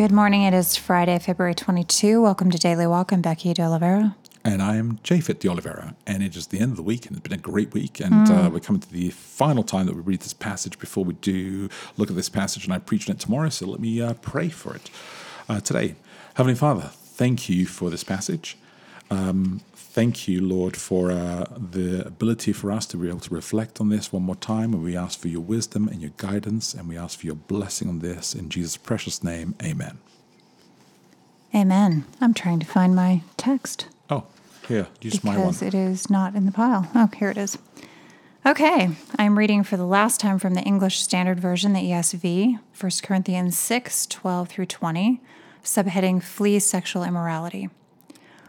Good morning. It is Friday, February 22. Welcome to Daily Walk. I'm Becky De Oliveira. And I am Japhet De Oliveira. And it is the end of the week, and it's been a great week. And mm. uh, we're coming to the final time that we read this passage before we do look at this passage, and I preach on it tomorrow. So let me uh, pray for it uh, today. Heavenly Father, thank you for this passage. Um, thank you, Lord, for uh, the ability for us to be able to reflect on this one more time. And we ask for your wisdom and your guidance, and we ask for your blessing on this. In Jesus' precious name, amen. Amen. I'm trying to find my text. Oh, here, use because my one. Because it is not in the pile. Oh, here it is. Okay, I'm reading for the last time from the English Standard Version, the ESV, 1 Corinthians 6 12 through 20, subheading Flee Sexual Immorality.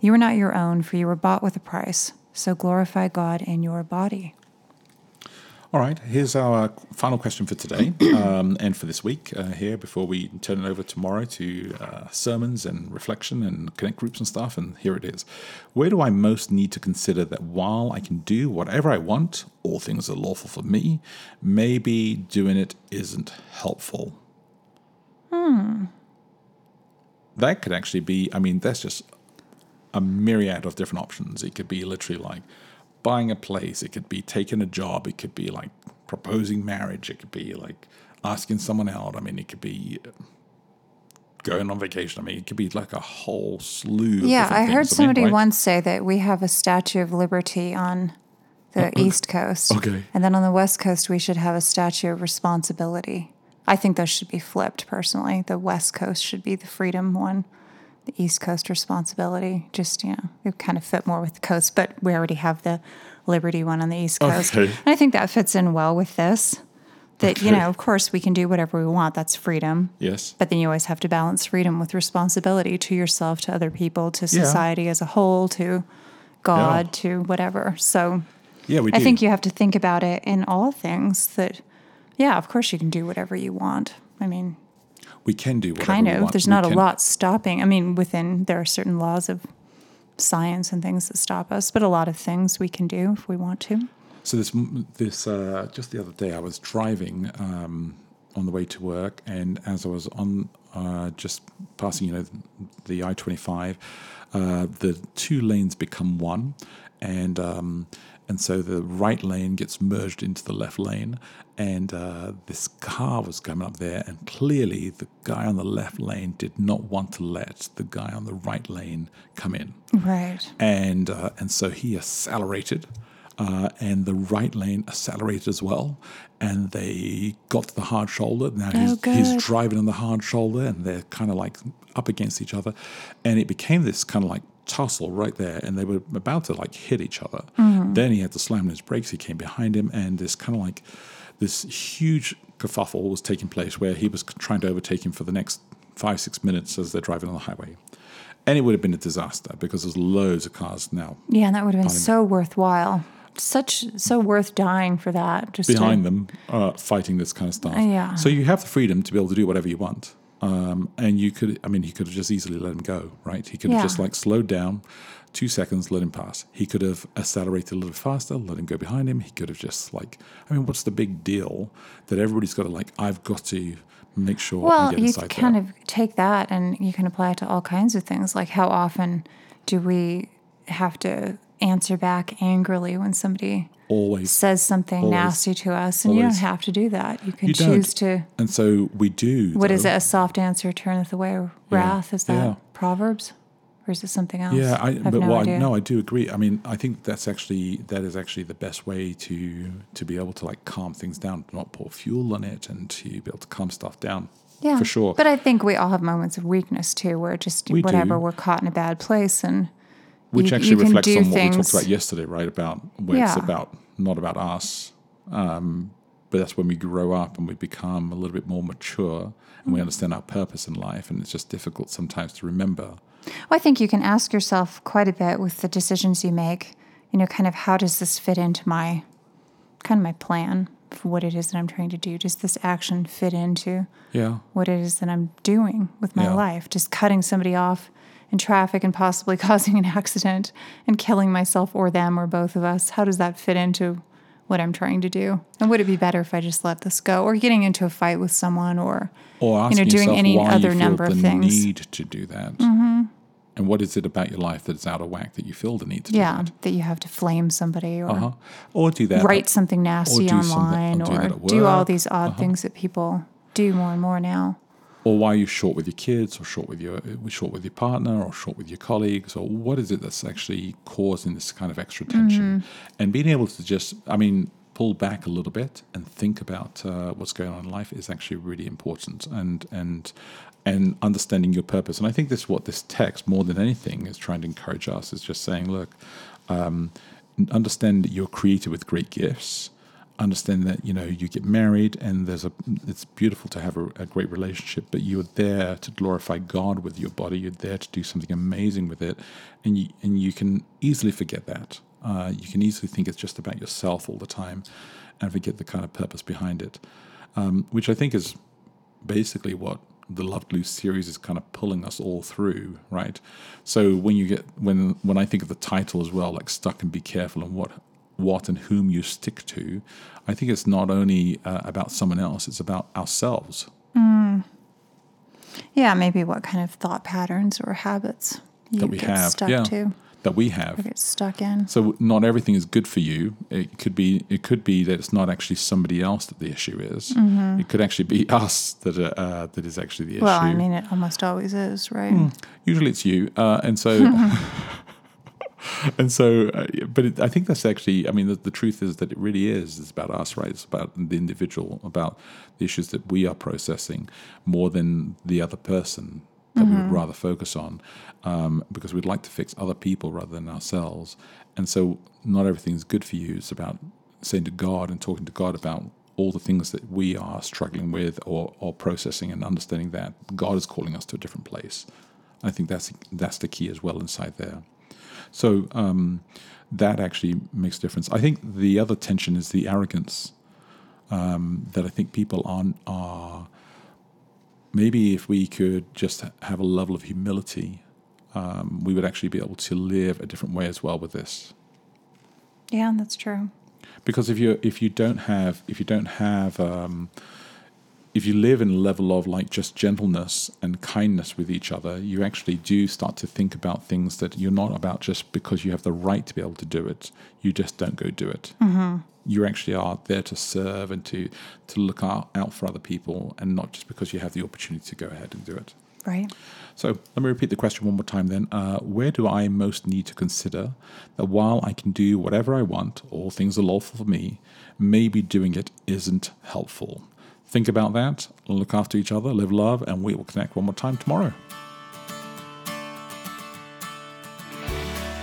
You are not your own, for you were bought with a price. So glorify God in your body. All right, here's our final question for today um, and for this week uh, here before we turn it over tomorrow to uh, sermons and reflection and connect groups and stuff. And here it is Where do I most need to consider that while I can do whatever I want, all things are lawful for me, maybe doing it isn't helpful? Hmm. That could actually be, I mean, that's just a myriad of different options. It could be literally like buying a place, it could be taking a job, it could be like proposing marriage, it could be like asking someone out. I mean, it could be going on vacation. I mean, it could be like a whole slew. Yeah, I things. heard somebody I mean, right? once say that we have a Statue of Liberty on the uh, East Coast. Okay. And then on the West Coast, we should have a Statue of Responsibility. I think those should be flipped personally. The West Coast should be the freedom one the East Coast responsibility. Just, you know, it kind of fit more with the coast, but we already have the Liberty one on the East Coast. Okay. And I think that fits in well with this. That, okay. you know, of course, we can do whatever we want. That's freedom. Yes. But then you always have to balance freedom with responsibility to yourself, to other people, to society yeah. as a whole, to God, yeah. to whatever. So, yeah, we I think you have to think about it in all things that, yeah, of course, you can do whatever you want. I mean, we can do kind of. There's we not can. a lot stopping. I mean, within there are certain laws of science and things that stop us, but a lot of things we can do if we want to. So this this uh, just the other day, I was driving um, on the way to work, and as I was on uh, just passing, you know, the I twenty five, uh, the two lanes become one, and um, and so the right lane gets merged into the left lane, and uh, this car was coming up there, and clearly the guy on the left lane did not want to let the guy on the right lane come in. Right. And uh, and so he accelerated, uh, and the right lane accelerated as well, and they got to the hard shoulder. Now he's, oh, he's driving on the hard shoulder, and they're kind of like up against each other, and it became this kind of like tussle right there, and they were about to like hit each other. Mm-hmm. Then he had to slam his brakes. He came behind him, and this kind of like this huge kerfuffle was taking place where he was trying to overtake him for the next five six minutes as they're driving on the highway. And it would have been a disaster because there's loads of cars now. Yeah, and that would have been so worthwhile. Such so worth dying for that. Just behind to, them, uh, fighting this kind of stuff. Yeah. So you have the freedom to be able to do whatever you want. Um, and you could, I mean, he could have just easily let him go, right? He could have just like slowed down, two seconds, let him pass. He could have accelerated a little faster, let him go behind him. He could have just like, I mean, what's the big deal that everybody's got to like, I've got to make sure I Well, get you inside kind there. of take that and you can apply it to all kinds of things. Like, how often do we have to answer back angrily when somebody Always. says something Always. nasty to us? And you don't have to do that. You can You choose to. And so we do. What is though. it? A soft answer turneth away wrath? Is that Yeah. Proverbs? Or is it something else? Yeah, I, have but no idea. I, no, I do agree. I mean, I think that's actually that is actually the best way to to be able to like calm things down, not pour fuel on it, and to be able to calm stuff down. yeah, for sure. But I think we all have moments of weakness too, where just We whatever do. we're caught in a bad place and Which you- actually you reflects on what we talked about yesterday, right? About where it's about not about us, um, but that's when we grow up and we become a little bit more mature and Mm. we understand our purpose in life, and it's just difficult sometimes to remember. Well, I think you can ask yourself quite a bit with the decisions you make. You know, kind of how does this fit into my kind of my plan for what it is that I'm trying to do? Does this action fit into Yeah, what it is that I'm doing with my Yeah. life? Just cutting somebody off in traffic and possibly causing an accident and killing myself or them or both of us. How does that fit into what I'm trying to do? And would it be better if I just let this go or getting into a fight with someone or or you asking know, doing any other number of things. Mm-hmm. need to do that, and what is it about your life that's out of whack that you feel the need to yeah, do that? that you have to flame somebody or Uh-huh. Or do that. write something nasty do online or do or do all these odd things that people do more and more now. Or why you're short with your kids, or short with your short with your partner, or short with your colleagues, or what is it that's actually causing this kind of extra tension? And being able to just, I mean, pull back a little bit and think about uh, what's going on in life is actually really important, and and and understanding your purpose. And I think this is what this text, more than anything, is trying to encourage us. Is just saying, look, um, understand that you're created with great gifts understand that you know you get married and there's a it's beautiful to have a, a great relationship but you're there to glorify god with your body. You're there to do something amazing with it. And you and you can easily forget that. Uh, you can easily think it's just about yourself all the time and forget the kind of purpose behind it um, which i think is basically what the Love Glue series is kind of pulling us all through, right? So when you get when when I think of the title as well, like stuck and be careful and what what and whom you stick to, I think it's not only uh, about someone else; it's about ourselves. Yeah, maybe what kind of thought patterns or habits you That we get have, stuck yeah. to That we have. get stuck in. So not everything is good for you. It could be. It could be that it's not actually somebody else that the issue is. It could actually be us that are, uh, that is actually the issue. Well, I mean, it almost always is, right? Hmm. Usually it's you, uh, and so and so. Uh, but it, I think that's actually. I mean, the, the truth is that it really is. It's about us, right? It's about the individual, about the issues that we are processing more than the other person that we would rather focus on, um, because we'd like to fix other people rather than ourselves. And so, not everything's good for you. It's about saying to God and talking to God about all the things that we are struggling with or, or processing and understanding that God is calling us to a different place. I think that's that's the key as well inside there. So um, that actually makes a difference. I think the other tension is the arrogance um, that I think people aren't are. Maybe if we could just have a level of humility, um, we would actually be able to live a different way as well with this Yeah, that's true. because if you if you don't have if you don't have um, if you live in a level of like just gentleness and kindness with each other, you actually do start to think about things that you're not about just because you have the right to be able to do it. You just don't go do it. Mm-hmm. You actually are there to serve and to to look out, out for other people, and not just because you have the opportunity to go ahead and do it. Right. So let me repeat the question one more time then. Uh, where do I most need to consider that while I can do whatever I want, all things are lawful for me, maybe doing it isn't helpful? Think about that, look after each other, live love, and we will connect one more time tomorrow.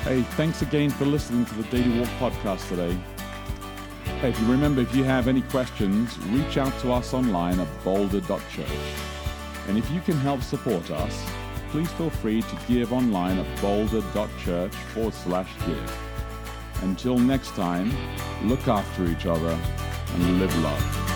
Hey, thanks again for listening to the Daily Walk podcast today. Hey, if you remember, if you have any questions, reach out to us online at boulder.church. And if you can help support us, please feel free to give online at boulder.church forward slash give. Until next time, look after each other and live love.